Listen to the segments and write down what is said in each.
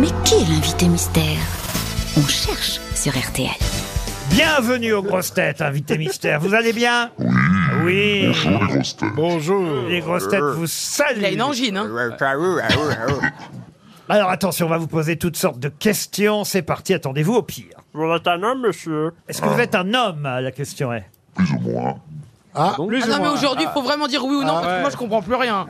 Mais qui est l'invité mystère? On cherche sur RTL. Bienvenue aux grosses têtes, invité mystère. Vous allez bien? Oui. Bonjour les grosses têtes. Bonjour. Les grosses têtes vous Il a une saluent. angine, hein Alors attention, on va vous poser toutes sortes de questions. C'est parti, attendez-vous au pire. Vous êtes un homme, monsieur Est-ce que vous êtes un homme? La question est. Plus ou moins. Ah, Ah non, mais aujourd'hui, il faut vraiment dire oui ou non, parce que moi, je comprends plus rien.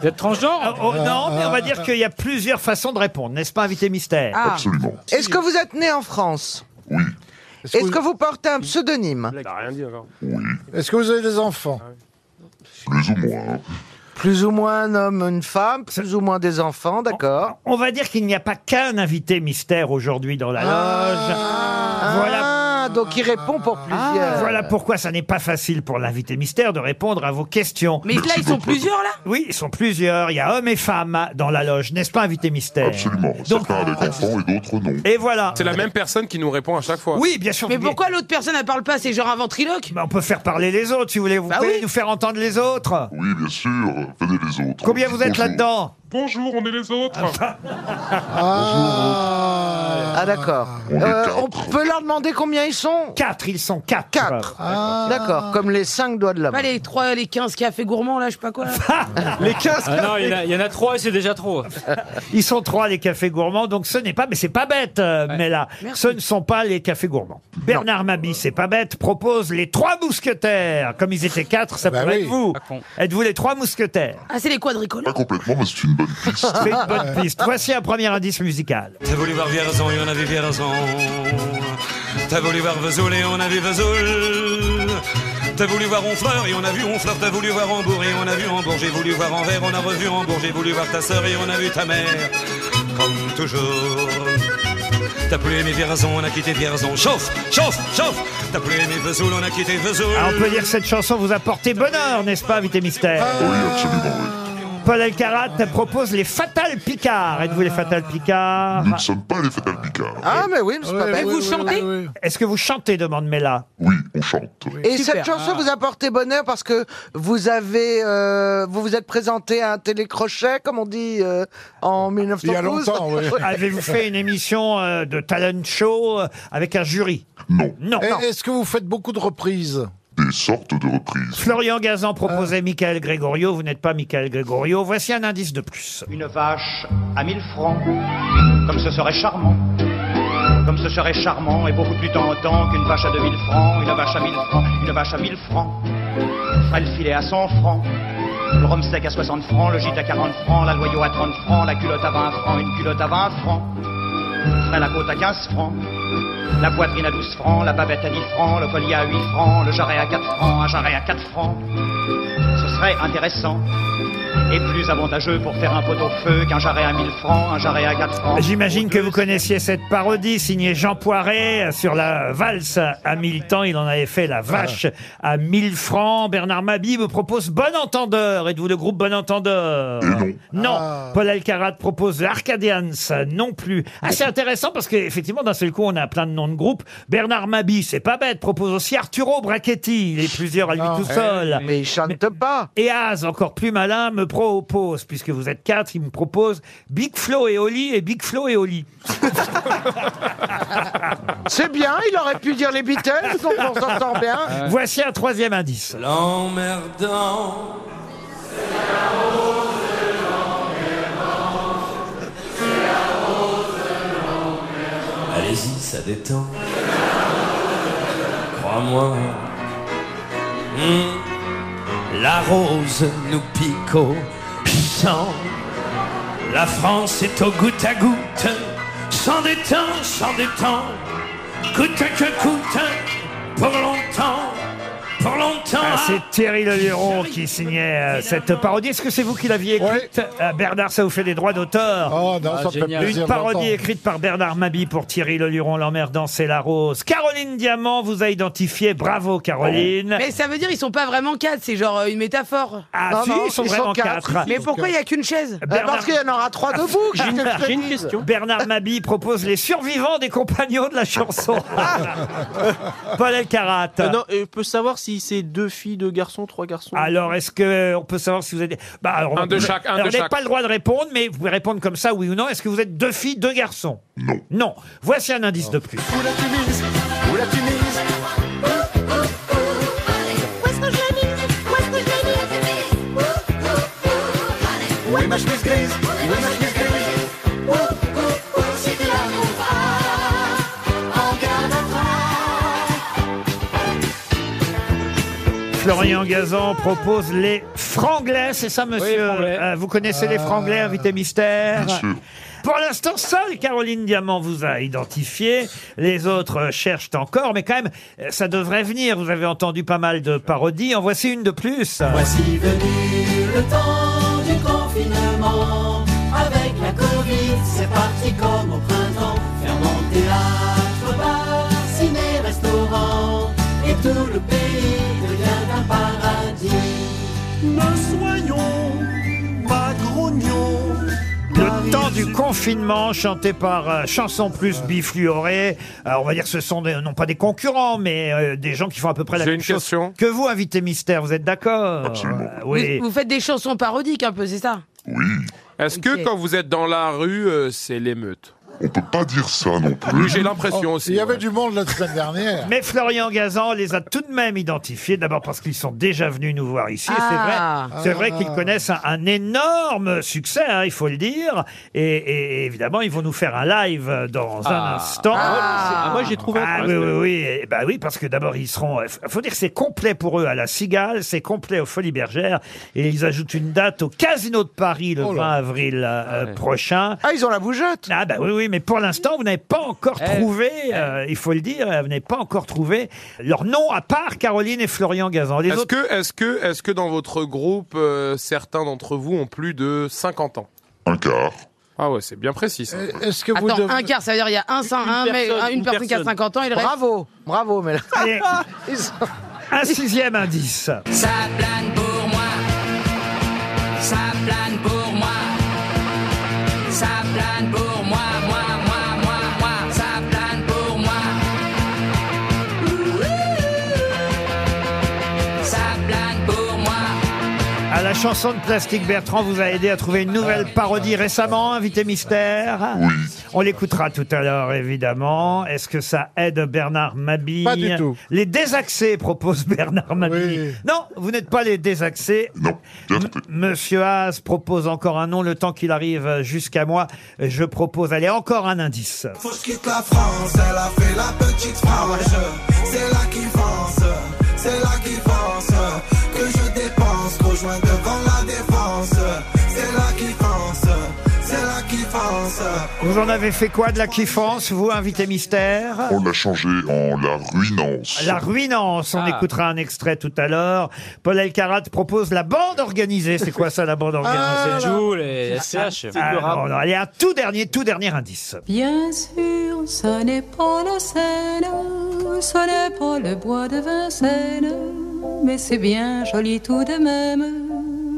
Vous êtes transgenre Ah, oh, non, mais on va dire qu'il y a plusieurs façons de répondre, n'est-ce pas, invité mystère Ah, Absolument. Est-ce que vous êtes né en France Oui. Est-ce que vous portez un pseudonyme rien dit encore. Est-ce que vous avez des enfants Plus ou moins. Plus ou moins un homme, une femme, plus ou moins des enfants, d'accord On va dire qu'il n'y a pas qu'un invité mystère aujourd'hui dans la loge. Voilà. Ah, donc il répond pour plusieurs. Voilà pourquoi ça n'est pas facile pour l'invité mystère de répondre à vos questions. mais là, ils sont plusieurs, là? Oui, ils sont plusieurs. Il y a hommes et femmes dans la loge, n'est-ce pas, invité mystère? Absolument. Donc, Certains avec enfants et d'autres non. et voilà. C'est la même personne qui nous répond à chaque fois. Oui, bien sûr. Mais pourquoi l'autre personne, elle parle pas C'est genre un ventriloque? Bah, on peut faire parler les autres, si vous voulez. Vous Bah pouvez oui. nous faire entendre les autres Oui, bien sûr. Venez les autres. Combien vous êtes Bonjour. là-dedans? Bonjour, on est les autres. Ah, d'accord. On est Euh, quatre. on peut leur demander combien ils sont? Quatre, ils sont quatre. Quatre. Ah. D'accord, comme les cinq doigts de la main. Pas les 3, les 15 cafés gourmands, là, je sais pas quoi. là. Les 15 Ah non, il y, en a- il y en a trois et c'est déjà trop. Ils sont trois, les cafés gourmands, donc ce n'est pas, mais c'est pas bête, euh, mais là, Merci. ce ne sont pas les cafés gourmands. Bernard Mabi, c'est pas bête, propose les trois mousquetaires. Comme ils étaient quatre, ça Bah pourrait oui. être vous. Êtes-vous les trois mousquetaires? Ah, c'est les quadricolores Pas complètement, mais c'est une bonne piste. C'est une bonne piste. Voici un premier indice musical. T'as voulu voir Vierzon et on a vu Vierzon. T'as voulu voir Vesoul et on a vu Vesoul. T'as voulu voir Honfleur et on a vu Honfleur. T'as voulu voir Hambourg et on a vu Hambourg. J'ai voulu voir Anvers, on a revu Hambourg. J'ai voulu voir ta sœur et on a vu ta mère. Comme toujours. T'as plus aimé Vierzon, on a quitté Vierzon. Chauffe, chauffe, chauffe. T'as plus aimé Vesoul, on a quitté Vesoul. Alors, on peut dire que cette chanson vous a porté bonheur, n'est-ce pas, invité mystère? Oui, absolument, oui. Paul Elkarat propose les Fatal Picards. Êtes-vous les Fatal Picards Nous ne sommes pas les Fatal Picard. Ah, mais oui, mais c'est pas bête. vous chantez oui, oui. Est-ce que vous chantez demande Mela? Oui, on chante. Et Super. cette chanson vous a porté bonheur parce que vous avez, euh, vous vous êtes présenté à un télécrochet, comme on dit, euh, en 1912. Il y a longtemps, oui. Avez-vous fait une émission euh, de talent show avec un jury? Non. Non. Et Est-ce que vous faites beaucoup de reprises? Des sortes de reprises. Florian Gazan proposait Michael Gregorio. Vous n'êtes pas Michael Gregorio. Voici un indice de plus. Une vache à 1000 francs, comme ce serait charmant. Comme ce serait charmant et beaucoup plus tentant qu'une vache à 2000 francs, une vache à 1000 francs, une vache à 1000 francs. Ferait le filet à 100 francs, le rhum steak à 60 francs, le gîte à 40 francs, la loyau à 30 francs, la culotte à 20 francs, une culotte à 20 francs. Ferait la côte à 15 francs, la poitrine à 12 francs, la bavette à 10 francs, le collier à 8 francs, le jarret à 4 francs, un jarret à 4 francs. Ce serait intéressant et plus avantageux pour faire un pot au feu qu'un jarret à 1000 francs, un jarret à 4 francs. J'imagine que vous connaissiez cette parodie signée Jean Poiret sur la valse à 1000 temps. Il en avait fait la vache à 1000 francs. Bernard Mabi me propose Bon Entendeur. Êtes-vous le groupe Bon Entendeur non. Non. Ah. Paul Alcarat propose Arcadians. Non plus. Ah, c'est intéressant parce qu'effectivement, d'un seul coup, on a plein de noms de groupes. Bernard Mabi, c'est pas bête, propose aussi Arturo Brachetti. Il est plusieurs à lui Ah. tout seul. Mais il chante pas. Et Az, encore plus malin, me propose, puisque vous êtes quatre, il me propose Big Flo et Oli et Big Flo et Oli. C'est bien, il aurait pu dire les Beatles, donc on s'entend bien. Voici un troisième indice. L'emmerdant. Allez-y, ça détend. Crois-moi. Hmm. La rose nous pique au sang. La France est au goutte à goutte. Sans détente, sans détente. Coûte que coûte. Pour longtemps. Pour longtemps. Ah, c'est Thierry Leluron qui signait euh, cette parodie. Est-ce que c'est vous qui l'aviez écrite Euh, Bernard, ça vous fait des droits d'auteur. Oh non, ça me fait génial. plaisir Une parodie d'entendre. écrite par Bernard Mabi pour Thierry Leluron, l'emmerdant, c'est la rose. Caroline Diamant vous a identifié. Bravo, Caroline. Mais ça veut dire ils sont pas vraiment quatre, c'est genre euh, une métaphore. Ah, Non, si, non, ils sont ils sont vraiment quatre. quatre. Mais pourquoi il y a qu'une chaise Euh, Bernard, Parce qu'il y en aura trois debout. qu'est-ce que je te J'ai une dis question. Bernard Mabi propose les survivants des compagnons de la chanson. Paul Elkarat. Euh, non, je peux savoir si c'est deux filles, deux garçons, trois garçons. Alors, est-ce que on peut savoir si vous êtes... Bah, alors, Un de vous- chaque, un alors, de vous n'avez chaque. pas le droit de répondre, mais vous pouvez répondre comme ça, oui ou non. Est-ce que vous êtes deux filles, deux garçons? Non. Non. Voici un indice de plus. Où la tu mises Où la tu mises Où est-ce que je l'ai mis? Où est-ce que je l'ai mis? Où est ma chemise grise? Où est ma chemise Florian Gazan propose les franglais, c'est ça, monsieur franglais. Euh, Vous connaissez les franglais, invité mystère Bien sûr. Pour l'instant, seule Caroline Diamant vous a identifié. Les autres euh, cherchent encore, mais quand même, euh, ça devrait venir. Vous avez entendu pas mal de parodies. En voici une de plus. Voici venu le temps du confinement. Du confinement, chanté par euh, Chanson Plus Bifluoré. Alors, on va dire que ce sont des- non pas des concurrents, mais euh, des gens qui font à peu près la J'ai même une chose question. que vous, invité mystère. Vous êtes d'accord? Absolument. Euh, Oui. Vous, vous faites des chansons parodiques un peu, c'est ça? Oui. Est-ce Ok. que quand vous êtes dans la rue, euh, c'est l'émeute? On peut pas dire ça non plus. Oui, j'ai l'impression Oh, aussi. Il y avait ouais. du monde la semaine dernière. Mais Florian Gazan les a tout de même identifiés, d'abord parce qu'ils sont déjà venus nous voir ici. et Ah. C'est vrai, c'est vrai qu'ils connaissent un, un énorme succès, hein, il faut le dire. Et, et évidemment, ils vont nous faire un live dans un instant. Ah, moi j'ai trouvé un Ah truc. oui, oui, oui. Eh ben oui, parce que d'abord, ils seront. Il faut dire que c'est complet pour eux à la Cigale, c'est complet aux Folies Bergères. Et ils ajoutent une date au Casino de Paris le Oh là. 20 avril euh, ouais. prochain. Ah, ils ont la bougeotte Ah bah oui, oui, mais pour l'instant, vous n'avez pas encore Eh. trouvé, euh, il faut le dire, vous n'avez pas encore trouvé leur nom à part Caroline et Florian Gazan. Les Est-ce autres, que, est-ce que, est-ce que dans votre groupe, euh, certains d'entre vous ont plus de 50 ans? Un quart. Ah ouais, c'est bien précis. ça. Est-ce que vous Attends, devez- un quart, ça veut dire il y a un, cin- un personne, une une personne qui a personne. 50 ans, il reste. Bravo, bravo, mais là, allez, ils sont- un sixième indice. Ça plane pour moi. Ça plane pour moi. Ça plane pour la chanson de Plastique Bertrand vous a aidé à trouver une nouvelle parodie récemment, invité mystère. Oui. On l'écoutera tout à l'heure, évidemment. Est-ce que ça aide Bernard Mabille Pas du tout. Les désaxés, propose Bernard Mabille. Oui. Non, vous n'êtes pas les désaxés. Non. Monsieur Haas propose encore un nom, le temps qu'il arrive jusqu'à moi. Je propose, allez, encore un indice. Faut que je quitte la France, elle a fait la petite France. C'est là qui fonce, c'est là qui fonce. Devant la défense. C'est c'est. Vous en avez fait quoi de la kiffance, vous, invité mystère On l'a changé en la ruinance. La ruinance, on Ah. écoutera un extrait tout à l'heure. Paul Elkarat propose la bande organisée. C'est quoi ça, la bande organisée C'est Joule et SCH. Ah, non, non, allez, un tout dernier, tout dernier indice. Bien sûr, ce n'est pas la Seine, ce n'est pas le bois de Vincennes, mais c'est bien joli tout de même.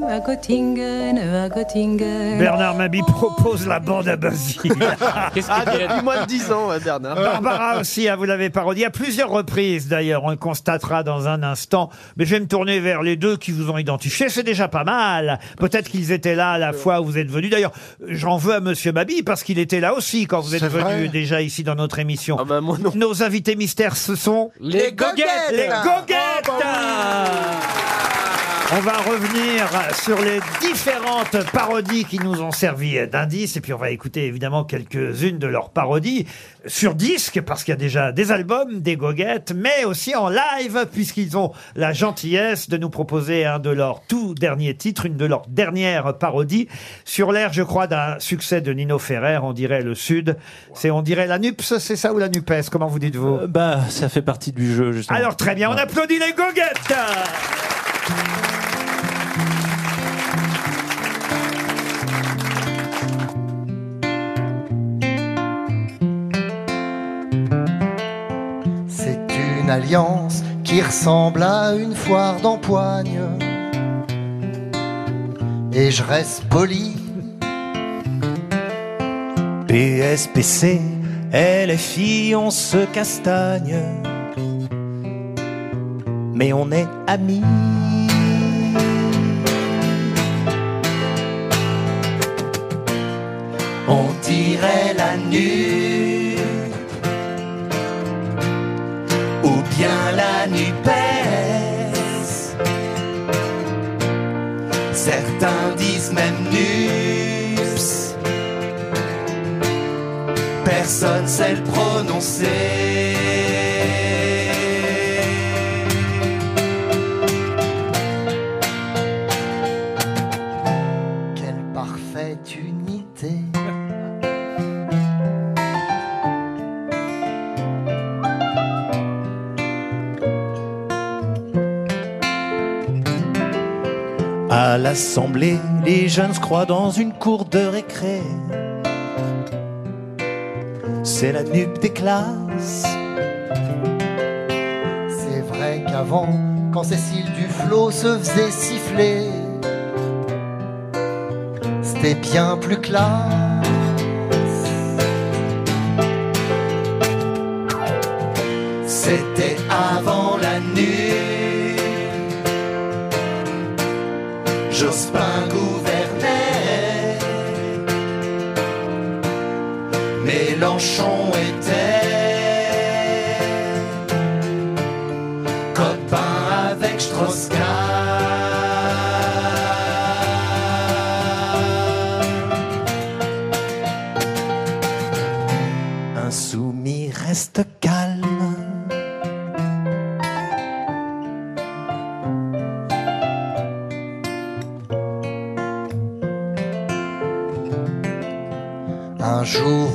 À Göttingen, à Göttingen. Bernard Mabi propose la bande à Basile. Qu'est-ce Ah, qu'il y a depuis moins de 10 ans, ouais, Bernard. Barbara aussi, hein, vous l'avez parodié à plusieurs reprises d'ailleurs, on le constatera dans un instant. Mais je vais me tourner vers les deux qui vous ont identifié, c'est déjà pas mal. Peut-être qu'ils étaient là à la fois où vous êtes venus. D'ailleurs, j'en veux à Monsieur Mabi parce qu'il était là aussi quand vous êtes C'est venu déjà ici dans notre émission. Ah bah moi non. Nos invités mystères, ce sont Les goguettes les goguettes On va revenir sur les différentes parodies qui nous ont servi d'indices et puis on va écouter évidemment quelques-unes de leurs parodies sur disque parce qu'il y a déjà des albums, des goguettes, mais aussi en live puisqu'ils ont la gentillesse de nous proposer un de leurs tout derniers titres, une de leurs dernières parodies. Sur l'air, je crois, d'un succès de Nino Ferrer, on dirait le Sud. C'est, on dirait la NUPS, c'est ça ou la NUPES? Comment vous dites-vous Euh, bah, ça fait partie du jeu, justement. alors très bien, on applaudit les goguettes alliance qui ressemble à une foire d'empoigne. Et je reste poli. PSPC, LFI, on se castagne. mais on est amis. On dirait la nuit Certains disent même NUPS. Personne sait le prononcer. À l'assemblée, les jeunes se croient dans une cour de récré. C'est la nuque des classes. C'est vrai qu'avant, quand Cécile Duflot se faisait siffler, c'était bien plus classe. C'était avant Jospin gouvernait. Mélenchon était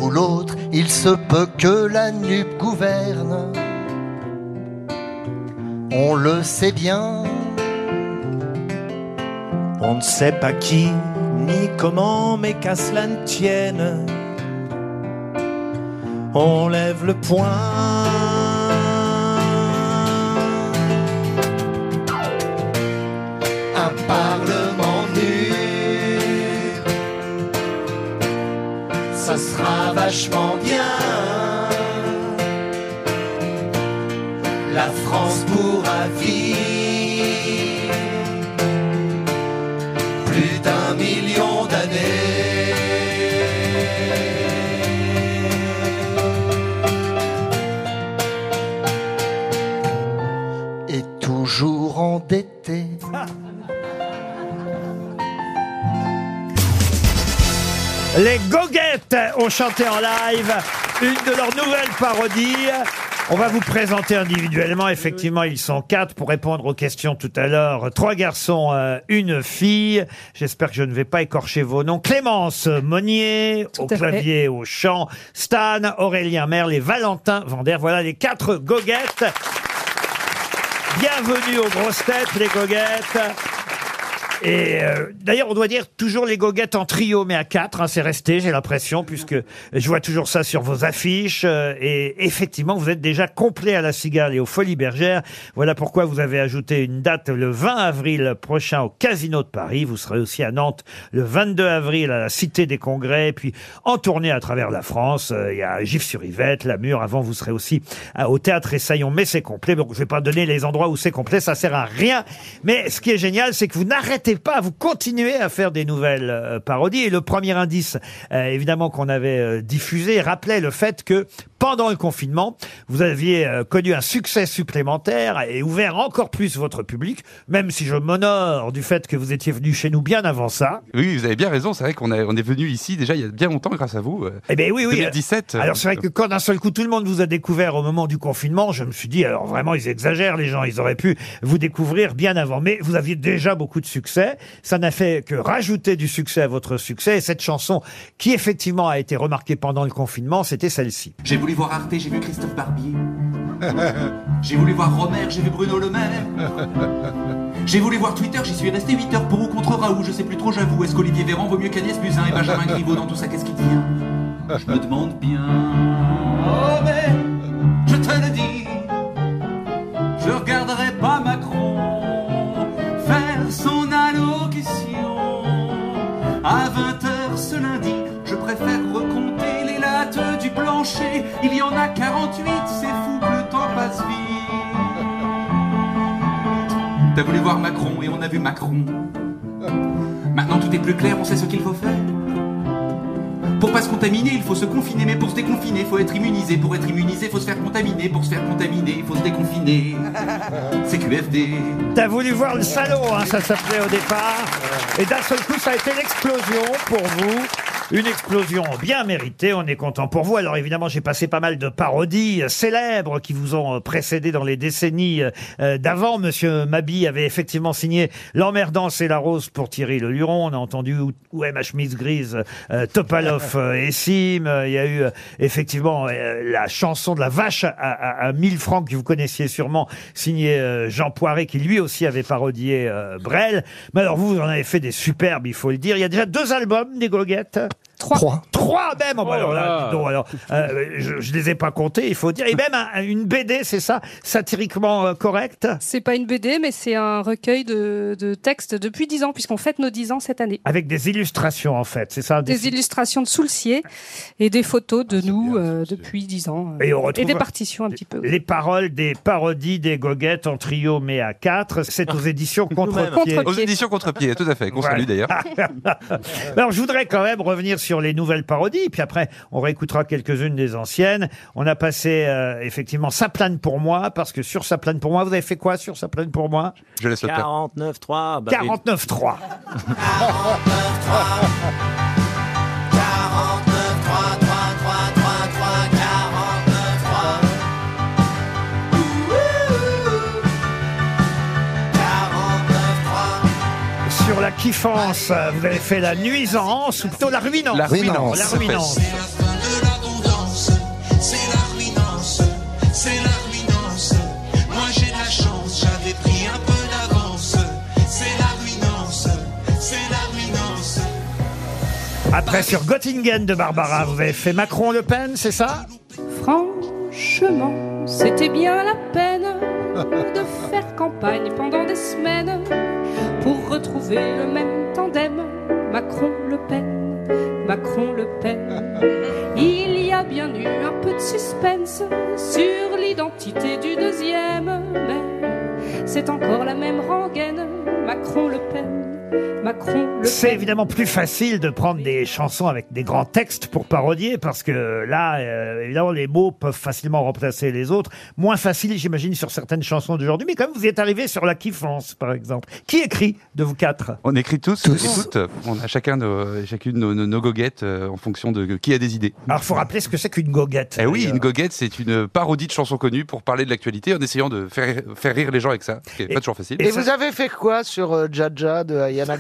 l'autre, il se peut que la nupe gouverne. On le sait bien. On ne sait pas qui ni comment, mais qu'à cela ne tienne, on lève le poing. Bien. La France pourra vivre plus d'un million d'années. Et toujours endetté. Les Goguettes ont chanté en live une de leurs nouvelles parodies. On va vous présenter individuellement. Effectivement, ils sont quatre pour répondre aux questions tout à l'heure. Trois garçons, euh, une fille. J'espère que je ne vais pas écorcher vos noms. Clémence Monnier, au clavier, au chant. Stan, Aurélien Merle et Valentin Vander. Voilà les quatre Goguettes. Bienvenue aux grosses têtes, les Goguettes. Et euh, d'ailleurs, on doit dire toujours les goguettes en trio, mais à quatre, hein, c'est resté, j'ai l'impression, puisque je vois toujours ça sur vos affiches. euh, et effectivement, vous êtes déjà complet à la Cigale et aux Folies Bergères. Voilà pourquoi vous avez ajouté une date le 20 avril prochain au Casino de Paris. Vous serez aussi à Nantes le 22 avril à la Cité des Congrès, puis en tournée à travers la France. Euh, Il y a Gif-sur-Yvette, la Mure. Avant, vous serez aussi à- au Théâtre Essaillon, mais c'est complet. Donc, je vais pas donner les endroits où c'est complet, ça sert à rien. Mais ce qui est génial, c'est que vous n'arrêtez pas, vous continuez à faire des nouvelles euh, parodies. Et le premier indice, euh, évidemment, qu'on avait euh, diffusé, rappelait le fait que pendant le confinement, vous aviez euh, connu un succès supplémentaire et ouvert encore plus votre public, même si je m'honore du fait que vous étiez venu chez nous bien avant ça. Oui, vous avez bien raison. C'est vrai qu'on a- on est venu ici déjà il y a bien longtemps grâce à vous. euh, Eh ben oui, oui. 2017. Alors c'est vrai que quand d'un seul coup tout le monde vous a découvert au moment du confinement, je me suis dit alors vraiment ils exagèrent les gens, ils auraient pu vous découvrir bien avant. Mais vous aviez déjà beaucoup de succès, ça n'a fait que rajouter du succès à votre succès. Et cette chanson qui effectivement a été remarquée pendant le confinement, c'était celle-ci. J'ai voulu voir Arte, j'ai vu Christophe Barbier. J'ai voulu voir Romer, j'ai vu Bruno Le Maire. J'ai voulu voir Twitter, j'y suis resté 8 heures pour ou contre Raoult, je sais plus trop, j'avoue. Est-ce qu'Olivier Véran vaut mieux qu'Agnès Buzyn et Benjamin Griveaux dans tout ça, qu'est-ce qui tient Je me demande bien. Oh, mais je te le dis, je regarderai pas Macron faire son allocution à 20h ce lundi. Il y en a 48, c'est fou que le temps passe vite. T'as voulu voir Macron et on a vu Macron. Maintenant tout est plus clair, on sait ce qu'il faut faire. Pour pas se contaminer, il faut se confiner, mais pour se déconfiner, faut être immunisé. Pour être immunisé, faut se faire contaminer. Pour se faire contaminer, il faut se déconfiner. C'est QFD. T'as voulu voir le salaud, hein, ça s'appelait au départ. Et d'un seul coup, ça a été l'explosion pour vous. Une explosion bien méritée, on est content pour vous. Alors évidemment, j'ai passé pas mal de parodies euh, célèbres qui vous ont euh, précédé dans les décennies euh, d'avant. Monsieur Mabi avait effectivement signé L'emmerdant, c'est la rose pour Thierry Le Luron. On a entendu Où- Où est ma chemise grise euh, Topalov euh, et Sim. Euh, Il y a eu euh, effectivement euh, la chanson de la vache à, à, à 1000 francs que vous connaissiez sûrement, signée euh, Jean Poiret qui lui aussi avait parodié euh, Brel. Mais alors vous, vous en avez fait des superbes, il faut le dire. Il y a déjà deux albums des goguettes. Trois. Trois même. Oh, bah alors là, là. dis donc, alors, euh, je, je les ai pas comptés, il faut dire. Et même un- une BD, c'est ça, satiriquement euh, correct, C'est pas une BD, mais c'est un recueil de, de textes depuis 10 ans, puisqu'on fête nos 10 ans cette année. avec des illustrations en fait, c'est ça. Des illustrations de Soulcier et des photos de nous euh, depuis 10 ans. euh, Et on retrouve- des partitions un petit peu. Les paroles des parodies des goguettes en trio mais à quatre, c'est aux éditions Contre-Pied. Contre-Pied. Aux éditions Contre-Pied, tout à fait, qu'on Voilà. salue d'ailleurs. Alors, je voudrais quand même revenir sur les nouvelles parodies, puis après, on réécoutera quelques-unes des anciennes. On a passé, euh, effectivement, Ça plane pour moi, parce que sur Ça plane pour moi, vous avez fait quoi sur Ça plane pour moi Je laisse le faire. 49.3. bah, 49.3. Sur la kiffance, vous avez fait la nuisance, ou plutôt la ruinance. La ruinance. La ruinance. de l'abondance, c'est la ruinance, c'est la ruinance. Moi j'ai de la chance, j'avais pris un peu d'avance. C'est la ruinance, c'est la ruinance. Après, sur Göttingen de Barbara, vous avez fait Macron-Le Pen, c'est ça? Franchement, c'était bien la peine de faire campagne pendant des semaines retrouver le même tandem. Macron-Le Pen, Macron-Le Pen. Il y a bien eu un peu de suspense sur l'identité du deuxième, mais c'est encore la même rengaine. Macron-Le Pen, C'est évidemment plus facile de prendre des chansons avec des grands textes pour parodier, parce que là, euh, évidemment, les mots peuvent facilement remplacer les autres. Moins facile, j'imagine, sur certaines chansons d'aujourd'hui, mais quand même, vous y êtes arrivé sur la kiffance, par exemple. Qui écrit de vous quatre? On écrit tous, et toutes. On a chacun nos, chacune nos, nos- nos goguettes euh, en fonction de qui a des idées. Alors, faut rappeler ce que c'est qu'une goguette. Eh oui, d'ailleurs. une goguette, c'est une parodie de chansons connues pour parler de l'actualité en essayant de faire, faire rire les gens avec ça, ce qui est pas toujours facile. Et, vous avez fait quoi sur euh, Jaja de Ayana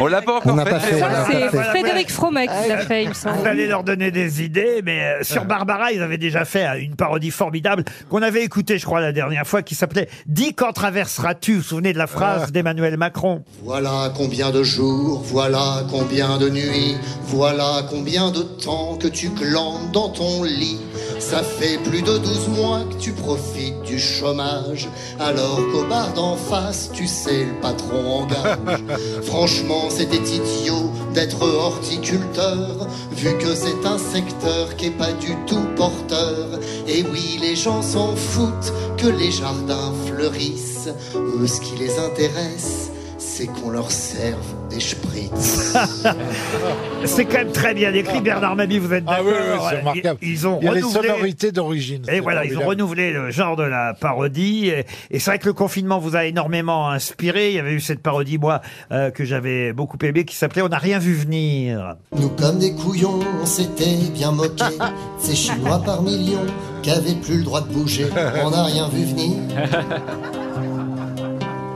On l'a pas encore On n'a fait. Ça, c'est. Frédéric Fromet qui l'a fait, il me semble. Vous allez leur donner des idées, mais euh, sur Barbara, ils avaient déjà fait euh, une parodie formidable qu'on avait écoutée, je crois, la dernière fois, qui s'appelait « Dis quand traverseras-tu » Vous vous souvenez de la phrase d'Emmanuel Macron? Voilà combien de jours, voilà combien de nuits, voilà combien de temps que tu glandes dans ton lit. Ça fait plus de 12 mois que tu profites du chômage, alors qu'au bar d'en face, tu sais, le patron engage. Franchement, c'était idiot d'être horticulteur, vu que c'est un secteur qui est pas du tout porteur. Et oui, les gens s'en foutent que les jardins fleurissent. Eux, ce qui les intéresse, c'est qu'on leur serve des spritz. C'est quand même très bien écrit. Bernard Mabie, vous êtes Ah d'accord oui, oui, c'est Ils- remarquable. Ils, ont Il y a les renouvelé... sonorités d'origine. Et c'est voilà, ils ont formidable. renouvelé le genre de la parodie. Et, et c'est vrai que le confinement vous a énormément inspiré. Il y avait eu cette parodie, moi, euh, que j'avais beaucoup aimé, qui s'appelait On n'a rien vu venir. Nous, comme des couillons, on s'était bien moqué. Ces Chinois par millions qui avaient plus le droit de bouger. On n'a rien vu venir.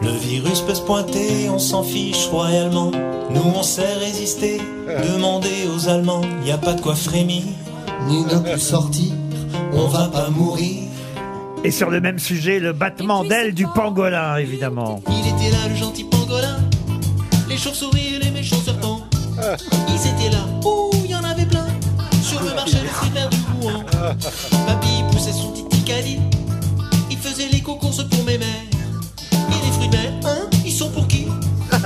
Le virus peut se pointer, on s'en fiche royalement. Nous on sait résister, demandez aux Allemands, y a pas de quoi frémir. Ni ne plus sortir, on va pas mourir. Et sur le même sujet, le battement d'ailes du pangolin, évidemment. Il était là le gentil pangolin, les chauves-souris et les méchants serpents. Ils étaient là, ouh, y en avait plein, sur le marché des fruits du Rouen. Papy poussait son petit caddie,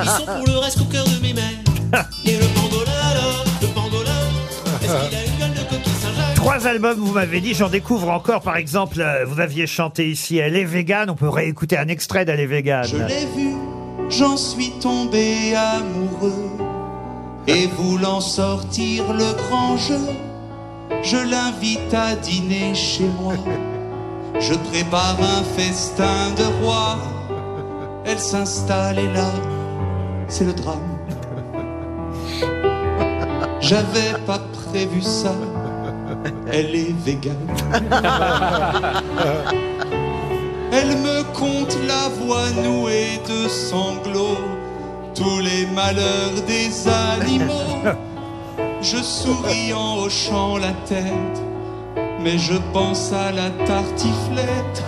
Ils sont pour le reste au cœur de mes mères. Et le pangolin alors, le pangolin, est-ce qu'il a une gueule de coquille Saint-Jacques Trois albums, vous m'avez dit, j'en découvre encore. Par exemple, euh, vous aviez chanté ici Elle est végane. On peut réécouter un extrait d'Elle est végane. Je l'ai vu, j'en suis tombé amoureux. Et voulant sortir le grand jeu, je l'invite à dîner chez moi. Je prépare un festin de roi. Elle s'installe et là, c'est le drame. J'avais pas prévu ça. Elle est végane. Elle me conte la voix nouée de sanglots, tous les malheurs des animaux. Je souris en hochant la tête, mais je pense à la tartiflette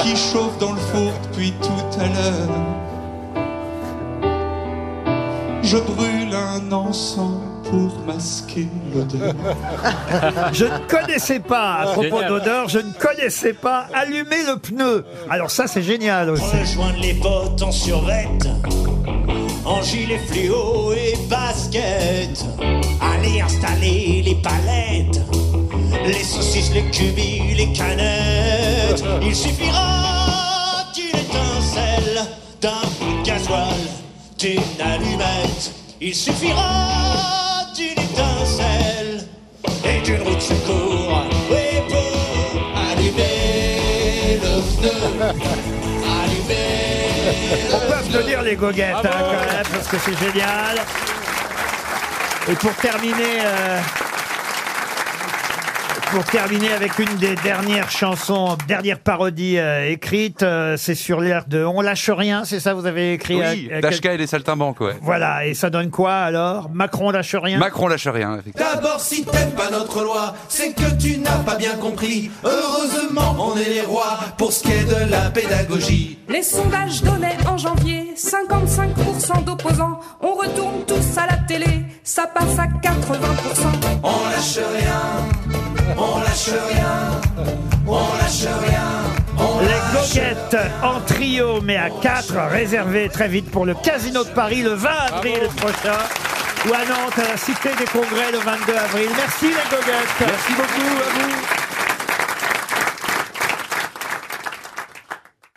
qui chauffe dans le four depuis tout à l'heure. Je brûle un encens pour masquer l'odeur. Je ne connaissais pas, à propos Génial. d'odeur, je ne connaissais pas allumer le pneu. Alors ça, c'est génial aussi. Rejoindre les potes en survette, en gilet fluo et basket. Aller installer les palettes, les saucisses, les cubis, les canettes. Il suffira d'une allumette. Il suffira d'une étincelle et d'une roue de secours. Oui, pour allumer le pneu. Allumer On peut applaudir les goguettes, hein, quand même, parce que c'est génial. Et pour terminer, euh, pour terminer avec une des dernières chansons, dernière parodie euh, écrite, euh, c'est sur l'air de On lâche rien, c'est ça vous avez écrit Oui, euh, Dashka et les saltimbanques, ouais. Voilà, et ça donne quoi alors? Macron lâche rien? Macron lâche rien, effectivement. D'abord, si t'aimes pas notre loi, c'est que tu n'as pas bien compris. Heureusement, on est les rois pour ce qui est de la pédagogie. Les sondages donnaient en janvier 55% d'opposants. On retourne tous à la télé, ça passe à 80%. On lâche rien, on lâche rien, on lâche rien. on Les lâche goguettes en trio, mais à 4, réservés très vite pour le Casino de Paris le 20 avril prochain. Ou à Nantes, à la Cité des Congrès le 22 avril. Merci les goguettes. Merci beaucoup à vous.